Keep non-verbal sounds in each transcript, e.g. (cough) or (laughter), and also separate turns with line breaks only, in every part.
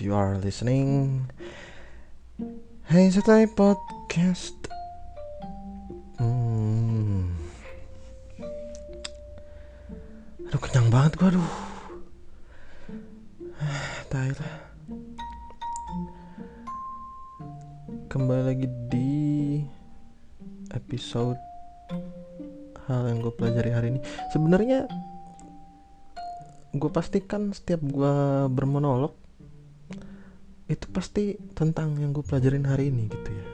you are listening. Hey Setai Podcast. Hmm. Aduh kenyang banget gua aduh. (sighs) Tai. Kembali lagi di episode hal yang gue pelajari hari ini. Sebenarnya gue pastikan setiap gue bermonolog pasti tentang yang gue pelajarin hari ini gitu ya.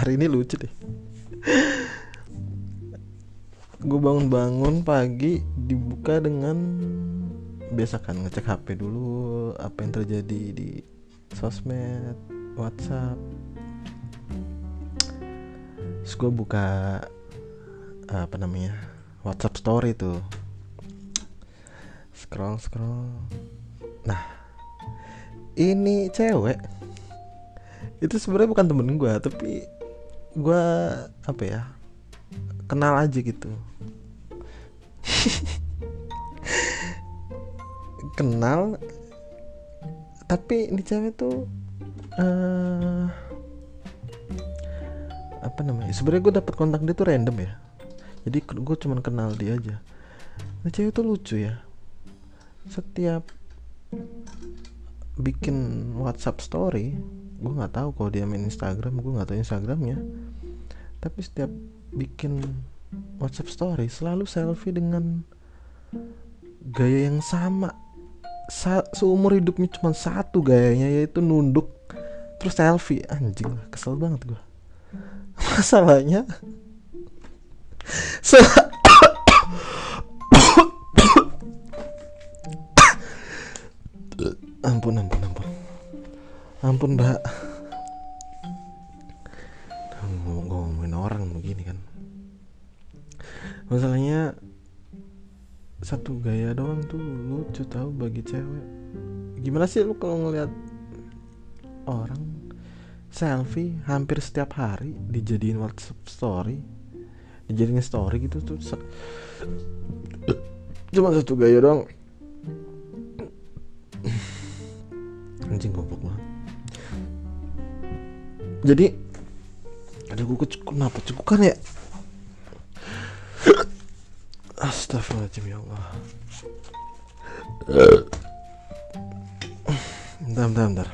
Hari ini lucu deh. Gue bangun-bangun pagi dibuka dengan biasa kan ngecek HP dulu apa yang terjadi di sosmed WhatsApp. Terus gue buka apa namanya WhatsApp story tuh scroll scroll. Nah ini cewek itu sebenarnya bukan temen gue tapi gue apa ya kenal aja gitu. (laughs) Kenal tapi ini cewek tuh uh, apa namanya sebenarnya gue dapat kontak dia tuh random ya. Jadi gue cuman kenal dia aja. Ini cewek tuh lucu ya setiap bikin WhatsApp story gue nggak tahu kalau dia main Instagram gue nggak tahu Instagramnya. Tapi setiap bikin WhatsApp story selalu selfie dengan gaya yang sama. Sa seumur hidupnya cuma satu gayanya yaitu nunduk terus selfie. Anjing kesel banget gue (laughs) masalahnya (laughs) ampun ampun ampun. Ampun mbak ngomongin orang begini kan? Masalahnya satu gaya doang tuh lucu tahu bagi cewek. Gimana sih lu kalau ngeliat orang selfie hampir setiap hari dijadiin WhatsApp story dijadiin story gitu tuh cuma satu gaya doang jadi ada gue kenapa cekukan ya? Astagfirullahaladzim ya Allah. Bentar, bentar, bentar.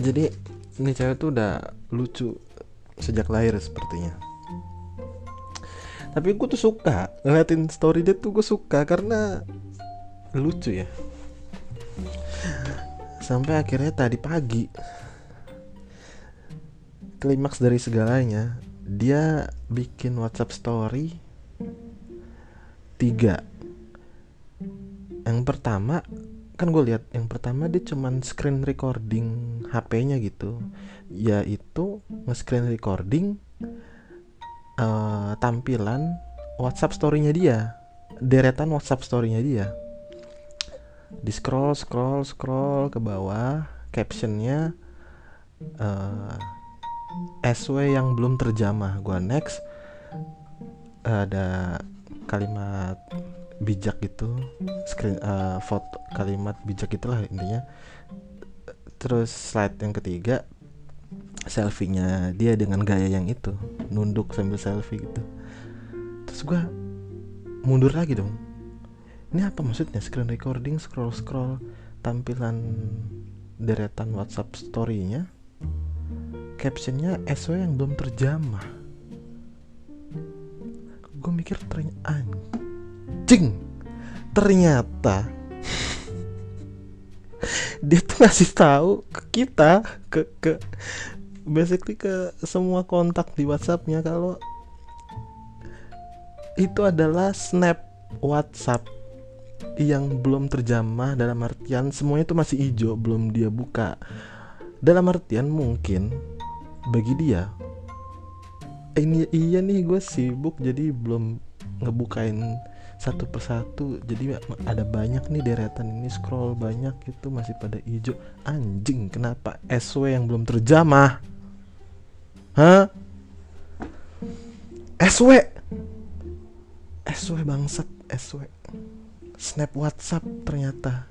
Jadi ini cewek tuh udah lucu sejak lahir sepertinya. Tapi gue tuh suka ngeliatin story dia tuh gue suka karena lucu ya Sampai akhirnya tadi pagi. Klimaks dari segalanya dia bikin WhatsApp story tiga. Yang pertama kan gue lihat yang pertama dia cuman screen recording HP-nya gitu. Yaitu nge-screen recording uh, tampilan WhatsApp story-nya dia. Deretan WhatsApp story-nya dia di scroll scroll scroll ke bawah captionnya uh, SW yang belum terjamah. Gua next ada kalimat bijak gitu screen uh, foto kalimat bijak itulah intinya. Terus slide yang ketiga selfie-nya dia dengan gaya yang itu nunduk sambil selfie gitu. Terus gua mundur lagi dong ini apa maksudnya? Screen recording scroll scroll tampilan deretan WhatsApp story-nya. Captionnya SW yang belum terjamah. Gue mikir ternyata anjing. Ternyata (laughs) dia tuh ngasih tahu ke kita ke ke basically ke semua kontak di WhatsAppnya kalau itu adalah snap WhatsApp yang belum terjamah dalam artian semuanya itu masih hijau belum dia buka. Dalam artian mungkin bagi dia ini iya nih gue sibuk jadi belum ngebukain satu persatu. Jadi ada banyak nih deretan ini scroll banyak itu masih pada hijau. Anjing kenapa SW yang belum terjamah? Hah? SW SW bangsat SW snap WhatsApp ternyata.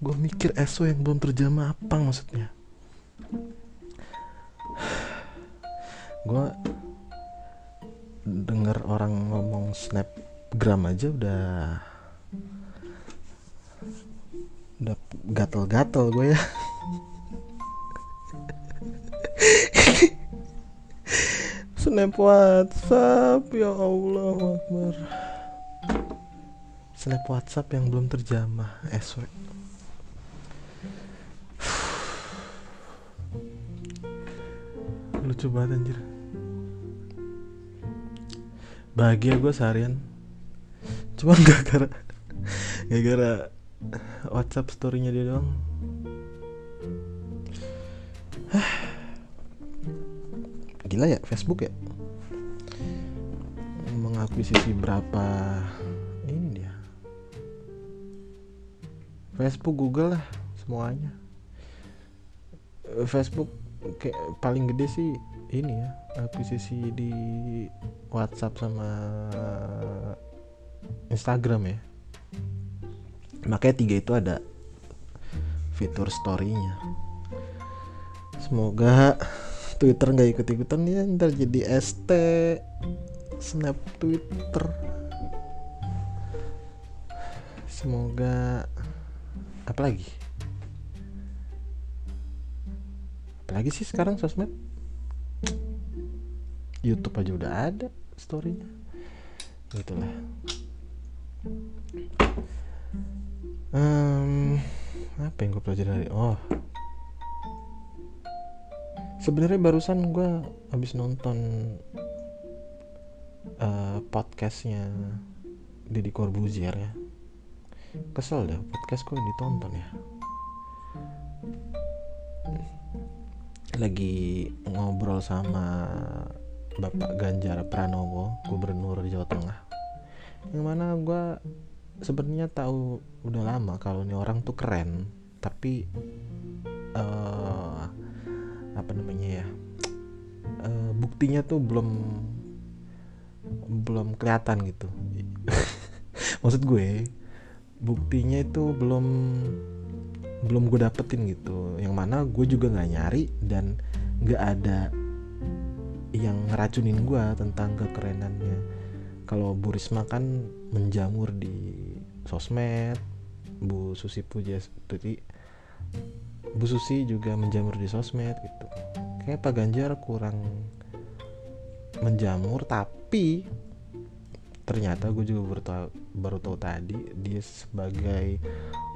Gue mikir SW yang belum terjemah apa maksudnya. Gue dengar orang ngomong snapgram aja udah udah gatel-gatel gue ya. (laughs) Snap WhatsApp ya Allah Akbar snap WhatsApp yang belum terjamah SW (sighs) lucu banget anjir. Bahagia gue seharian. Cuma (laughs) gak gara gak gara WhatsApp storynya dia doang. (sighs) Gila ya Facebook ya? Mengakuisisi berapa Facebook Google lah semuanya. Facebook kayak paling gede sih ini ya akuisisi di WhatsApp sama Instagram ya. Makanya tiga itu ada fitur storynya. Semoga Twitter nggak ikut ikutan ya ntar jadi ST snap Twitter semoga apa lagi apalagi sih sekarang sosmed? YouTube aja udah ada storynya. Gitulah um, apa yang gue pelajari dari oh. Sebenarnya barusan gue habis nonton uh, podcastnya Deddy Corbuzier ya kesel deh podcast gue ditonton ya. Lagi ngobrol sama Bapak Ganjar Pranowo Gubernur Jawa Tengah. Yang mana gue sebenarnya tahu udah lama kalau ini orang tuh keren tapi uh, apa namanya ya uh, buktinya tuh belum belum kelihatan gitu. (laughs) Maksud gue buktinya itu belum belum gue dapetin gitu. Yang mana gue juga nggak nyari dan nggak ada yang ngeracunin gue tentang kekerenannya. Kalau Bu Risma kan menjamur di sosmed Bu Susi Pujastuti Bu Susi juga menjamur di sosmed gitu. Kayak Pak Ganjar kurang menjamur tapi ternyata gue juga baru tahu, baru tahu tadi dia sebagai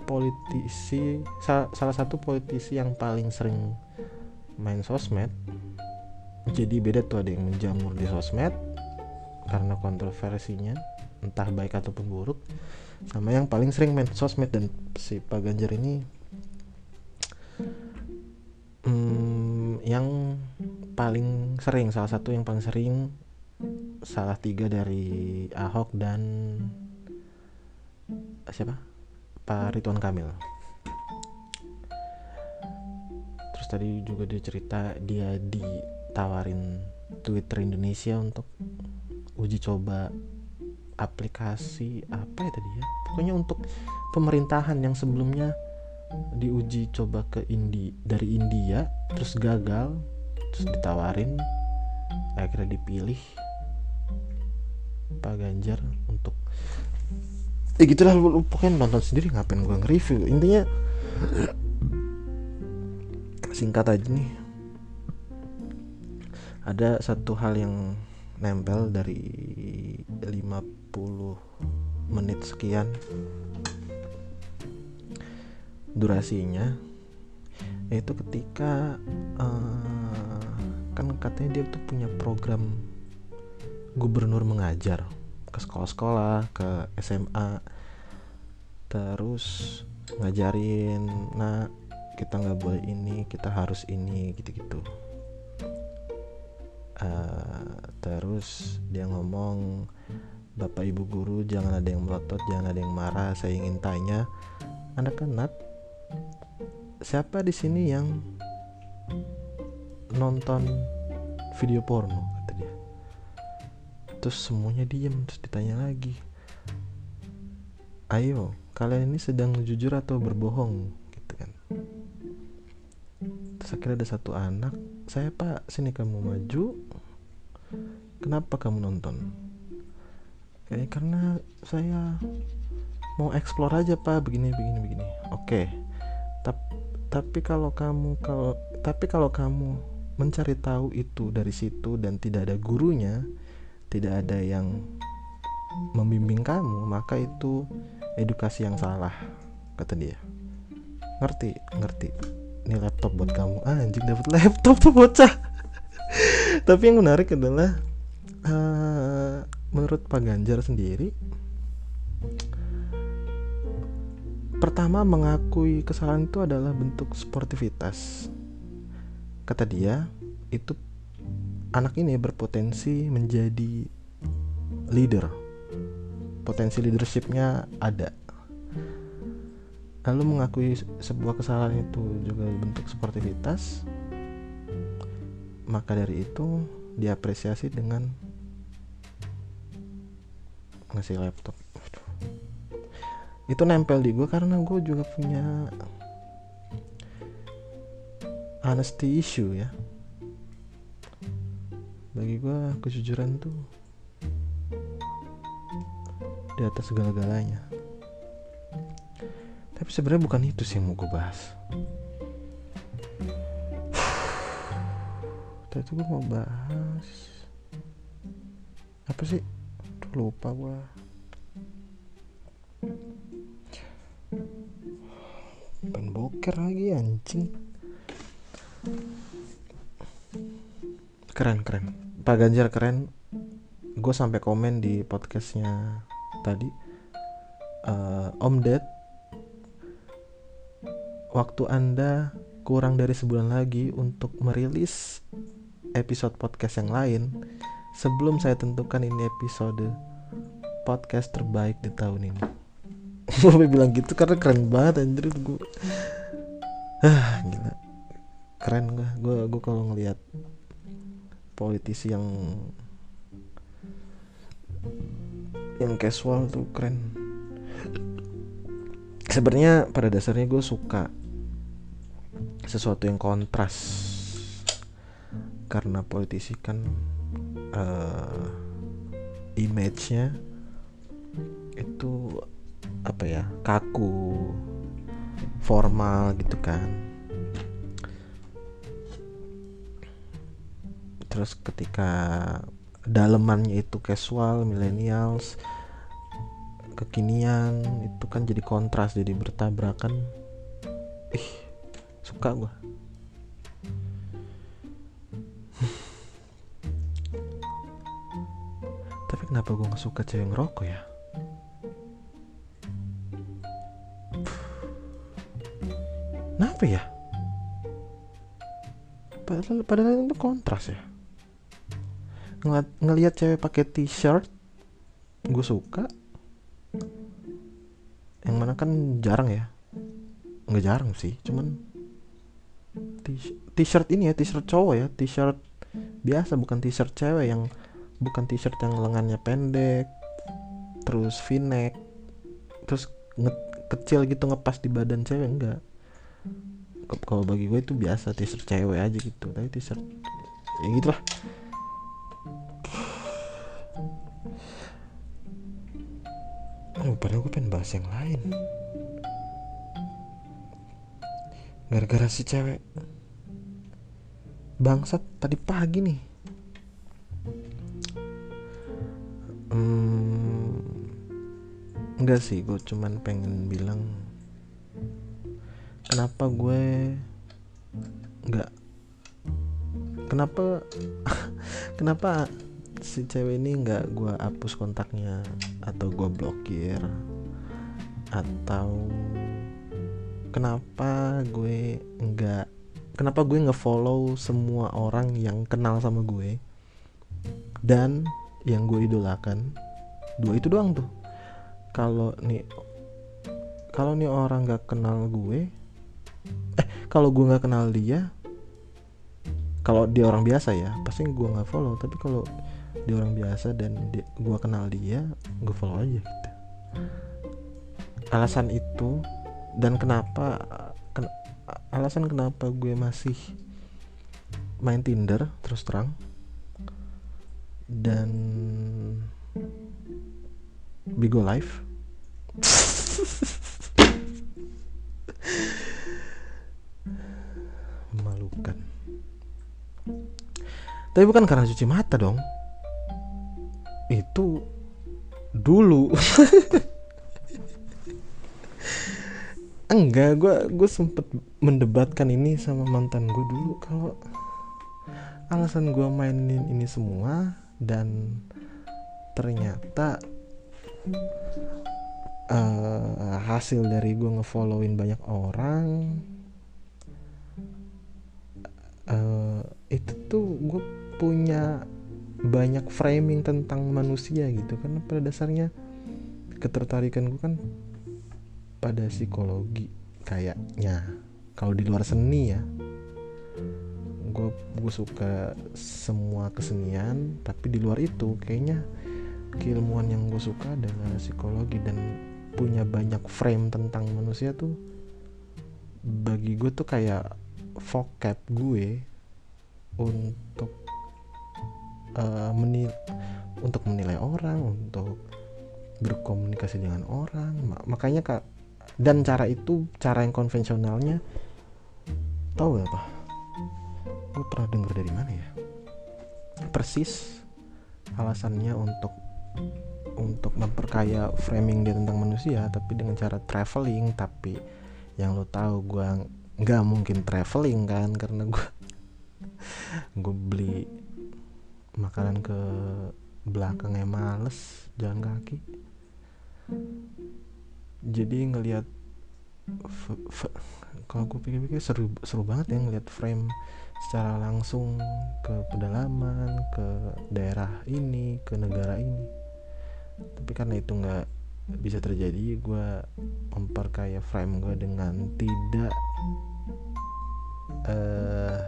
politisi salah, salah satu politisi yang paling sering main sosmed. Jadi beda tuh ada yang menjamur di sosmed karena kontroversinya entah baik ataupun buruk sama yang paling sering main sosmed. Dan si Pak Ganjar ini hmm, yang paling sering salah satu yang paling sering salah tiga dari Ahok dan siapa? Pak Ridwan Kamil. Terus tadi juga dia cerita dia ditawarin Twitter Indonesia untuk uji coba aplikasi apa ya tadi ya? Pokoknya untuk pemerintahan yang sebelumnya diuji coba ke Indi dari India terus gagal terus ditawarin akhirnya dipilih Pak Ganjar untuk ya gitulah lu, lu pokoknya nonton sendiri ngapain gue nge-review? Intinya singkat aja nih. Ada satu hal yang nempel dari 50 menit sekian. Durasinya yaitu ketika uh, kan katanya dia tuh punya program gubernur mengajar ke sekolah-sekolah ke SMA terus ngajarin nah kita nggak boleh ini kita harus ini gitu-gitu. Uh, terus dia ngomong bapak ibu guru jangan ada yang melotot jangan ada yang marah saya ingin tanya anak-anak siapa di sini yang nonton video porno terus semuanya diem terus ditanya lagi ayo kalian ini sedang jujur atau berbohong? Gitu kan. Terus akhirnya ada satu anak saya pak sini kamu maju. Kenapa kamu nonton? Kayak karena saya mau explore aja pak begini begini begini. Oke tapi tapi kalau kamu kalau tapi kalau kamu mencari tahu itu dari situ dan tidak ada gurunya tidak ada yang membimbing kamu maka itu edukasi yang salah kata dia. Ngerti ngerti. Ini laptop buat kamu. Ah, anjing dapat laptop tuh bocah. (laughs) Tapi yang menarik adalah uh, menurut Pak Ganjar sendiri pertama mengakui kesalahan itu adalah bentuk sportivitas. Kata dia itu anak ini berpotensi menjadi leader. Potensi leadershipnya ada. Lalu mengakui sebuah kesalahan itu juga bentuk sportivitas maka dari itu diapresiasi dengan ngasih laptop. Itu nempel di gue karena gue juga punya honesty issue ya bagi gue kejujuran tuh di atas segala-galanya. Tapi sebenarnya bukan itu sih yang mau gue bahas. (sighs) Tadi gue mau bahas apa sih? Aduh, lupa gue pen boker lagi anjing. Keren keren Pak Ganjar keren. Gue sampai komen di podcastnya tadi uh, Om Ded waktu anda kurang dari sebulan lagi untuk merilis episode podcast yang lain sebelum saya tentukan ini episode podcast terbaik di tahun ini. (laughs) Gue bilang gitu karena keren banget anjir gue (sighs) ah gila. Keren gue gue gue kalau ngelihat politisi yang yang casual tuh keren. Sebenarnya pada dasarnya gue suka sesuatu yang kontras. Karena politisi kan uh, image-nya itu apa ya kaku formal gitu kan terus ketika dalemannya itu casual millennials kekinian itu kan jadi kontras jadi bertabrakan. Ih suka gue (laughs) tapi kenapa gue gak suka cewek ngerokok ya? Kenapa ya? Padahal padahal itu kontras ya ngeliat ngelihat cewek pakai t-shirt gue suka. Yang mana kan jarang ya. Nggak jarang sih cuman t-shirt ini ya t-shirt cowok ya t-shirt biasa bukan t-shirt cewek yang bukan t-shirt yang lengannya pendek terus v-neck terus nge kecil gitu ngepas di badan cewek enggak kalau bagi gue itu biasa t-shirt cewek aja gitu tapi t-shirt ya gitulah Oh, padahal gue pengen bahas yang lain. Gara-gara si cewek. Bangsat tadi pagi nih. Hmm, Enggak sih gue cuman pengen bilang Kenapa gue Enggak Kenapa (laughs) Kenapa si cewek ini nggak gue hapus kontaknya atau gue blokir. Atau kenapa gue nggak kenapa gue ngefollow semua orang yang kenal sama gue dan yang gue idolakan? Dua itu doang tuh. Kalau nih kalau nih orang nggak kenal gue eh kalau gue nggak kenal dia kalau dia orang biasa ya pasti gue nggak follow. Tapi kalau dia orang biasa dan gue kenal dia gue follow aja gitu. Alasan itu dan kenapa ken, alasan kenapa gue masih main Tinder terus terang dan Bigo Live (laughs) memalukan. Tapi bukan karena cuci mata dong itu dulu. Enggak gue gue sempet mendebatkan ini sama mantan gue dulu. Kalau alasan gue mainin ini semua dan ternyata uh, hasil dari gue ngefollowin banyak orang uh, itu tuh gue punya banyak framing tentang manusia gitu karena pada dasarnya ketertarikan gue kan pada psikologi kayaknya. Kalau di luar seni ya gue gue suka semua kesenian tapi di luar itu kayaknya keilmuan yang gue suka adalah psikologi dan punya banyak frame tentang manusia tuh bagi gue tuh kayak vocab gue untuk uh, menil untuk menilai orang untuk berkomunikasi dengan orang. Makanya kak dan cara itu cara yang konvensionalnya tahu apa gue pernah denger dari mana ya? Persis alasannya untuk untuk memperkaya framing dia tentang manusia tapi dengan cara traveling. Tapi yang lo tahu gue nggak mungkin traveling kan karena gue (laughs) gue beli makanan ke belakangnya males jalan kaki. Jadi ngelihat kalau gue pikir-pikir seru seru banget ya ngelihat frame secara langsung ke pedalaman ke daerah ini ke negara ini. Tapi karena itu nggak bisa terjadi gue memperkaya frame gue dengan tidak uh,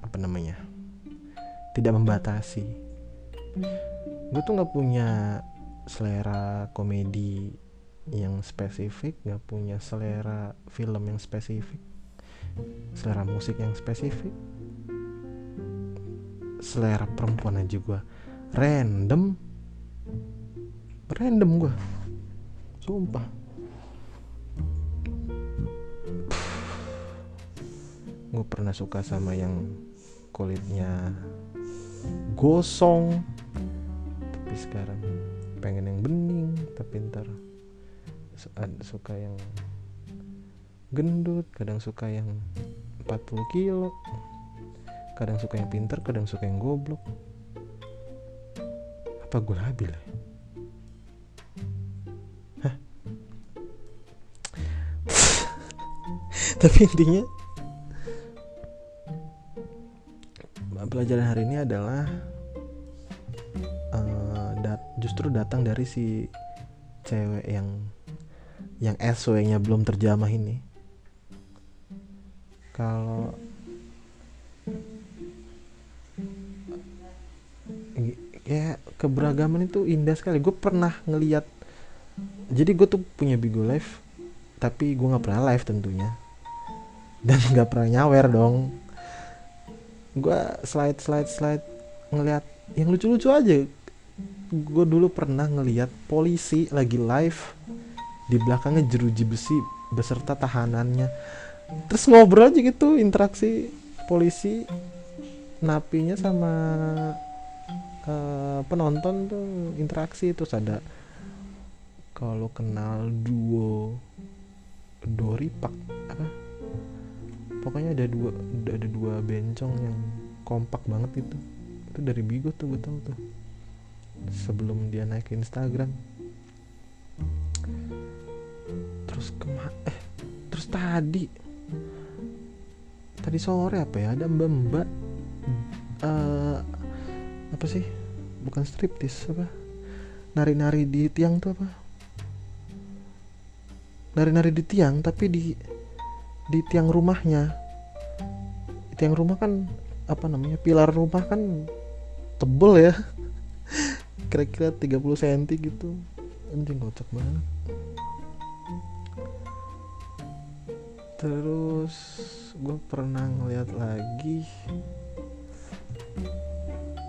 apa namanya tidak membatasi. Gue tuh nggak punya selera komedi yang spesifik nggak punya selera film yang spesifik selera musik yang spesifik. Selera perempuan aja gue random. Random gue sumpah. Gue pernah suka sama yang kulitnya gosong. Tapi sekarang pengen yang bening tapi ntar suka yang gendut kadang suka yang 40 kilo kadang suka yang pinter kadang suka yang goblok. Apa gue labil ya tapi intinya pelajaran hari ini adalah uh, dat justru datang dari si cewek yang yang SW-nya belum terjamah ini. Kalau ya keberagaman itu indah sekali. Gue pernah ngeliat. Jadi gue tuh punya Bigo Live, tapi gue nggak pernah live tentunya, dan nggak pernah nyawer dong gue slide slide slide ngeliat yang lucu-lucu aja. Gue dulu pernah ngeliat polisi lagi live di belakangnya jeruji besi beserta tahanannya. Terus ngobrol aja gitu interaksi polisi napinya sama uh, penonton tuh interaksi. Terus ada kalau kenal duo Doripak apa pokoknya ada dua ada dua bencong yang kompak banget itu. Itu dari Bigo tuh gue tau tuh. Sebelum dia naik ke Instagram. Terus kema eh terus tadi. Tadi sore apa ya ada mbak mbak uh, apa sih? Bukan striptis apa? Nari-nari di tiang tuh apa? Nari-nari di tiang tapi di di tiang rumahnya. Di tiang rumah kan apa namanya pilar rumah kan tebel ya. (laughs) Kira-kira 30 cm gitu. Anjing kocak banget. Terus gue pernah ngeliat lagi.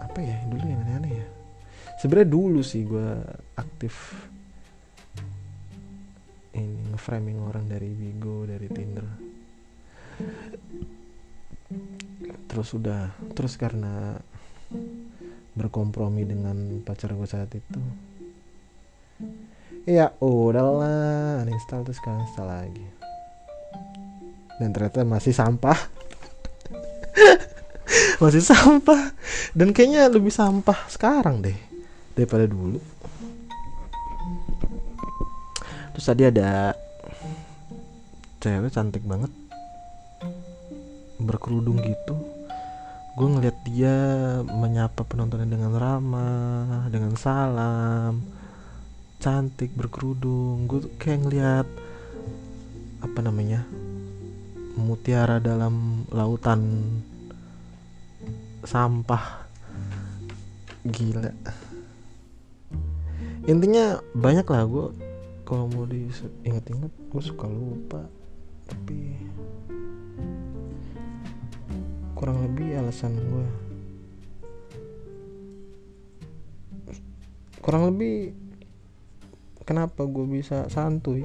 Apa ya dulu yang aneh-aneh ya? Sebenarnya dulu sih gue aktif ini nge-framing orang dari Bigo dari Tinder terus udah terus karena berkompromi dengan pacar gue saat itu ya udahlah uninstall terus kalian install lagi. Dan ternyata masih sampah. (laughs) Masih sampah. Dan kayaknya lebih sampah sekarang deh daripada dulu. Terus tadi ada cewek cantik banget berkerudung gitu gue ngeliat dia menyapa penontonnya dengan ramah dengan salam cantik berkerudung. Gue kayak ngeliat apa namanya mutiara dalam lautan sampah. Gila. Intinya banyak lah gue kalau mau diinget-inget gue suka lupa tapi kurang lebih alasan gue kurang lebih kenapa gue bisa santuy?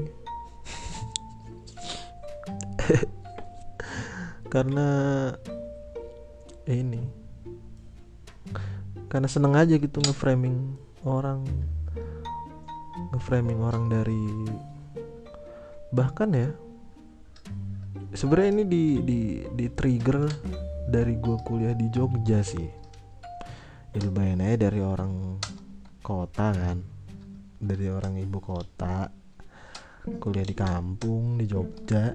(laughs) Karena ini. Karena seneng aja gitu ngeframing orang. Ngeframing orang dari bahkan ya sebenarnya ini di di di trigger dari gue kuliah di Jogja sih. Ya lumayan aja dari orang kota kan. Dari orang ibu kota. Kuliah di kampung di Jogja.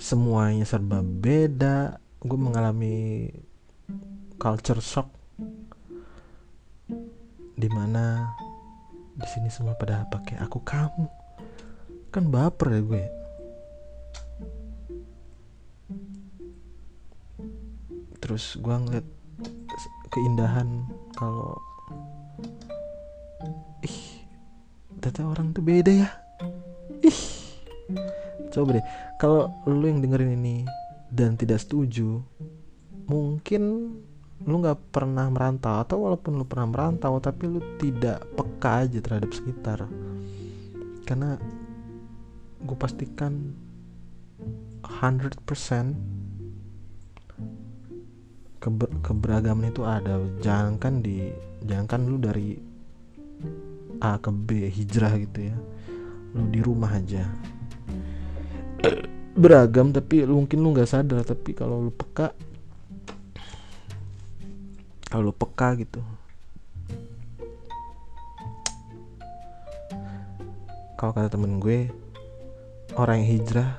Semuanya serba beda. Gue mengalami culture shock. Di mana di sini semua pada pakai aku kamu. Kan baper ya gue terus gue ngeliat keindahan kalau ih ternyata orang tuh beda ya. Ih. Coba deh kalau lu yang dengerin ini dan tidak setuju mungkin lu nggak pernah merantau atau walaupun lu pernah merantau tapi lu tidak peka aja terhadap sekitar. Karena gue pastikan 100% keber keberagaman itu ada. Jangankan di jangankan lu dari A ke B hijrah gitu ya. Lu di rumah aja. Beragam tapi lu, mungkin lu nggak sadar tapi kalau lu peka kalau lu peka gitu. Kalau kata temen gue orang yang hijrah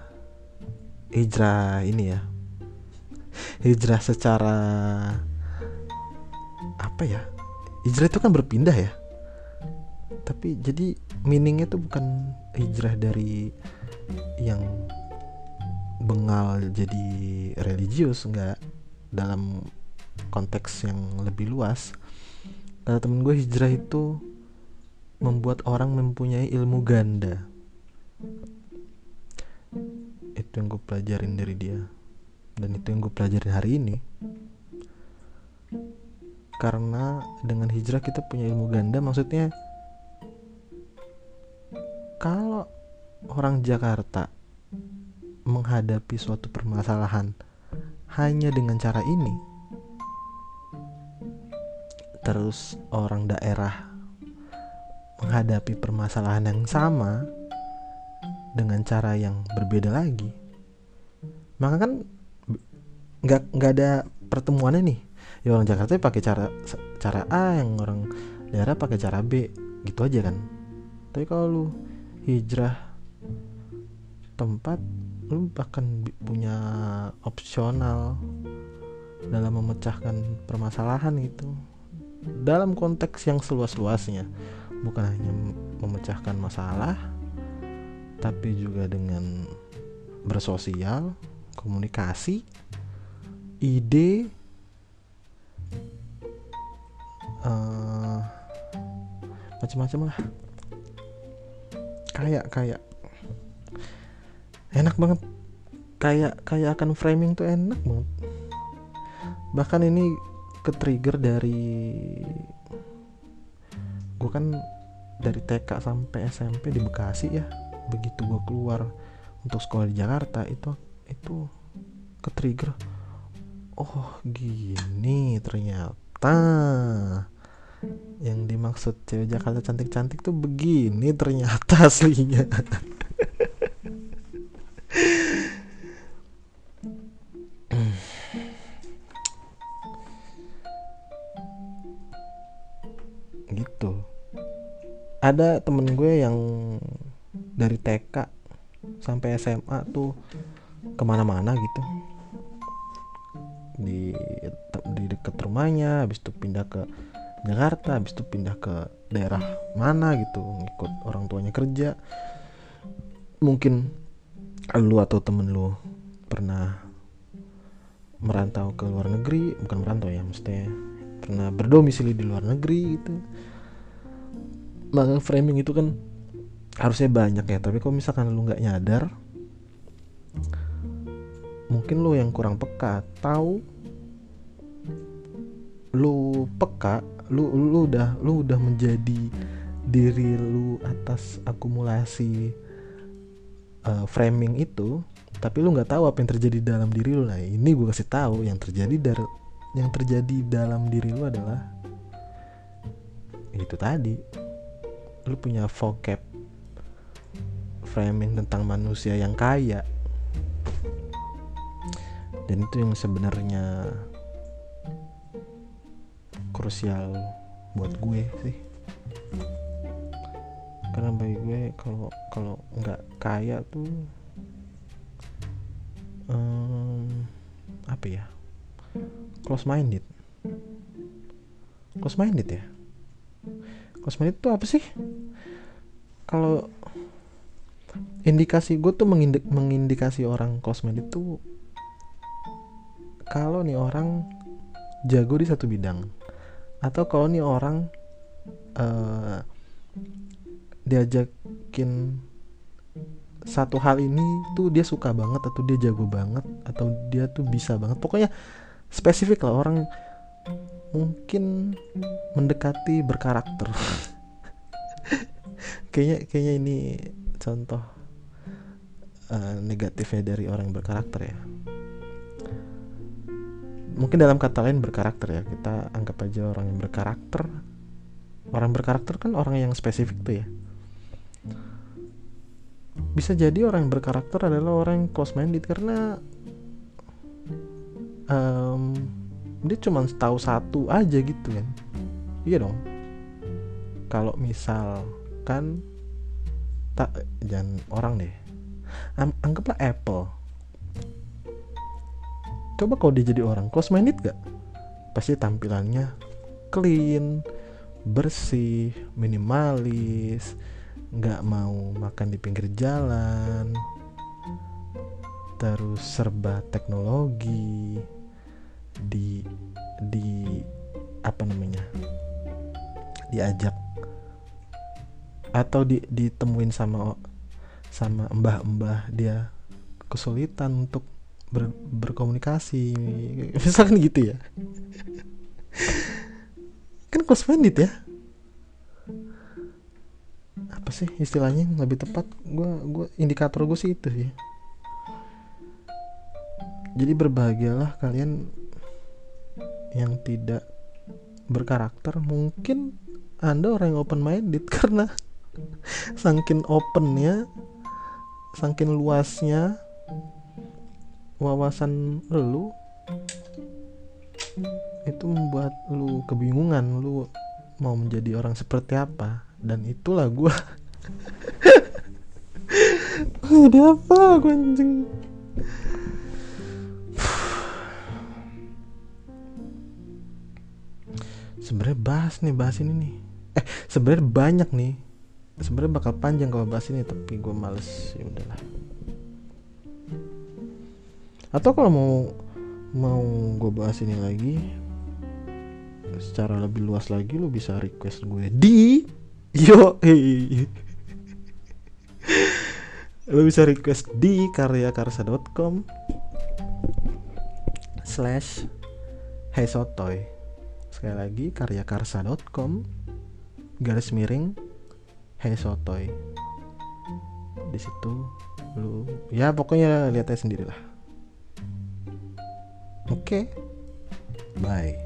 hijrah ini ya hijrah secara apa ya hijrah itu kan berpindah ya. Tapi jadi meaningnya tuh bukan hijrah dari yang bengal jadi religius enggak. Dalam konteks yang lebih luas kata temen gue hijrah itu membuat orang mempunyai ilmu ganda. Itu yang gue pelajarin dari dia dan itu yang gue pelajarin hari ini. Karena dengan hijrah kita punya ilmu ganda maksudnya kalau orang Jakarta menghadapi suatu permasalahan hanya dengan cara ini terus orang daerah menghadapi permasalahan yang sama dengan cara yang berbeda lagi maka kan nggak nggak ada pertemuannya nih. Ya orang Jakarta pakai cara cara A yang orang daerah pakai cara B gitu aja kan. Tapi kalau lu hijrah tempat lu bahkan punya opsional dalam memecahkan permasalahan itu dalam konteks yang seluas-luasnya. Bukan hanya memecahkan masalah tapi juga dengan bersosial komunikasi ide uh, macam-macam lah. Kayak kayak. Enak banget. Kayak kayak akan framing tuh enak banget. Bahkan ini ke trigger dari gue kan dari TK sampai SMP di Bekasi ya. Begitu gue keluar untuk sekolah di Jakarta itu itu ke trigger oh gini ternyata. Yang dimaksud cewek Jakarta cantik-cantik tuh begini ternyata aslinya. Gitu. Ada temen gue yang dari TK sampai SMA tuh ke mana-mana gitu di dekat rumahnya habis itu pindah ke Jakarta habis itu pindah ke daerah mana gitu ngikut orang tuanya kerja. Mungkin lu atau temen lu pernah merantau ke luar negeri bukan merantau ya mesti pernah berdomisili di luar negeri gitu. Maka framing itu kan harusnya banyak ya tapi kalau misalkan lu nggak nyadar mungkin lu yang kurang peka tahu lu peka lu lu udah lu udah menjadi diri lu atas akumulasi uh, framing itu tapi lu nggak tahu apa yang terjadi dalam diri lu. Nah ini gue kasih tahu yang terjadi dari yang terjadi dalam diri lu adalah itu tadi. Lu punya vocab framing tentang manusia yang kaya. Dan itu yang sebenarnya krusial buat gue sih. Karena bagi gue kalau kalau nggak kaya tuh um, apa ya? Close minded close minded ya? Close minded itu apa sih? Kalau indikasi gue tuh mengindik, mengindikasi orang close minded tuh kalau nih orang jago di satu bidang atau kalau nih orang uh, diajakin satu hal ini tuh dia suka banget atau dia jago banget atau dia tuh bisa banget. Pokoknya spesifik lah orang mungkin mendekati berkarakter. (laughs) Kayaknya kayaknya ini contoh uh, negatifnya dari orang yang berkarakter ya mungkin dalam kata lain berkarakter ya. Kita anggap aja orang yang berkarakter orang berkarakter kan orang yang spesifik tuh ya. Bisa jadi orang yang berkarakter adalah orang yang close minded karena um, dia cuma tahu satu aja gitu kan. Iya dong. Kalau misalkan tak jangan orang deh. Anggaplah Apple coba kalau dia jadi orang close minded gak pasti tampilannya clean bersih minimalis nggak mau makan di pinggir jalan terus serba teknologi di di apa namanya diajak atau di, ditemuin sama sama mbah-mbah dia kesulitan untuk ber, berkomunikasi. (laughs) Misalkan gitu ya. Kan close minded ya. Apa sih istilahnya yang lebih tepat? Gue gue indikator gue sih itu sih. Jadi berbahagialah kalian yang tidak berkarakter. Mungkin anda orang yang open minded (laughs) karena saking opennya saking luasnya wawasan lu itu membuat lu kebingungan lu mau menjadi orang seperti apa? Dan itulah gue jadi (laughs) apa gue anjing? Sebenarnya bahas nih bahas ini nih. Eh sebenarnya banyak nih. Sebenarnya bakal panjang kalau bahas ini tapi gue males. Ya udahlah atau kalau mau mau gue bahas ini lagi secara lebih luas lagi lu bisa request gue di yo (laughs) lu bisa request di karyakarsa.com slash hey sotoy sekali lagi karyakarsa.com garis miring hey sotoy di situ lu ya pokoknya lihat aja sendiri lah okay. bye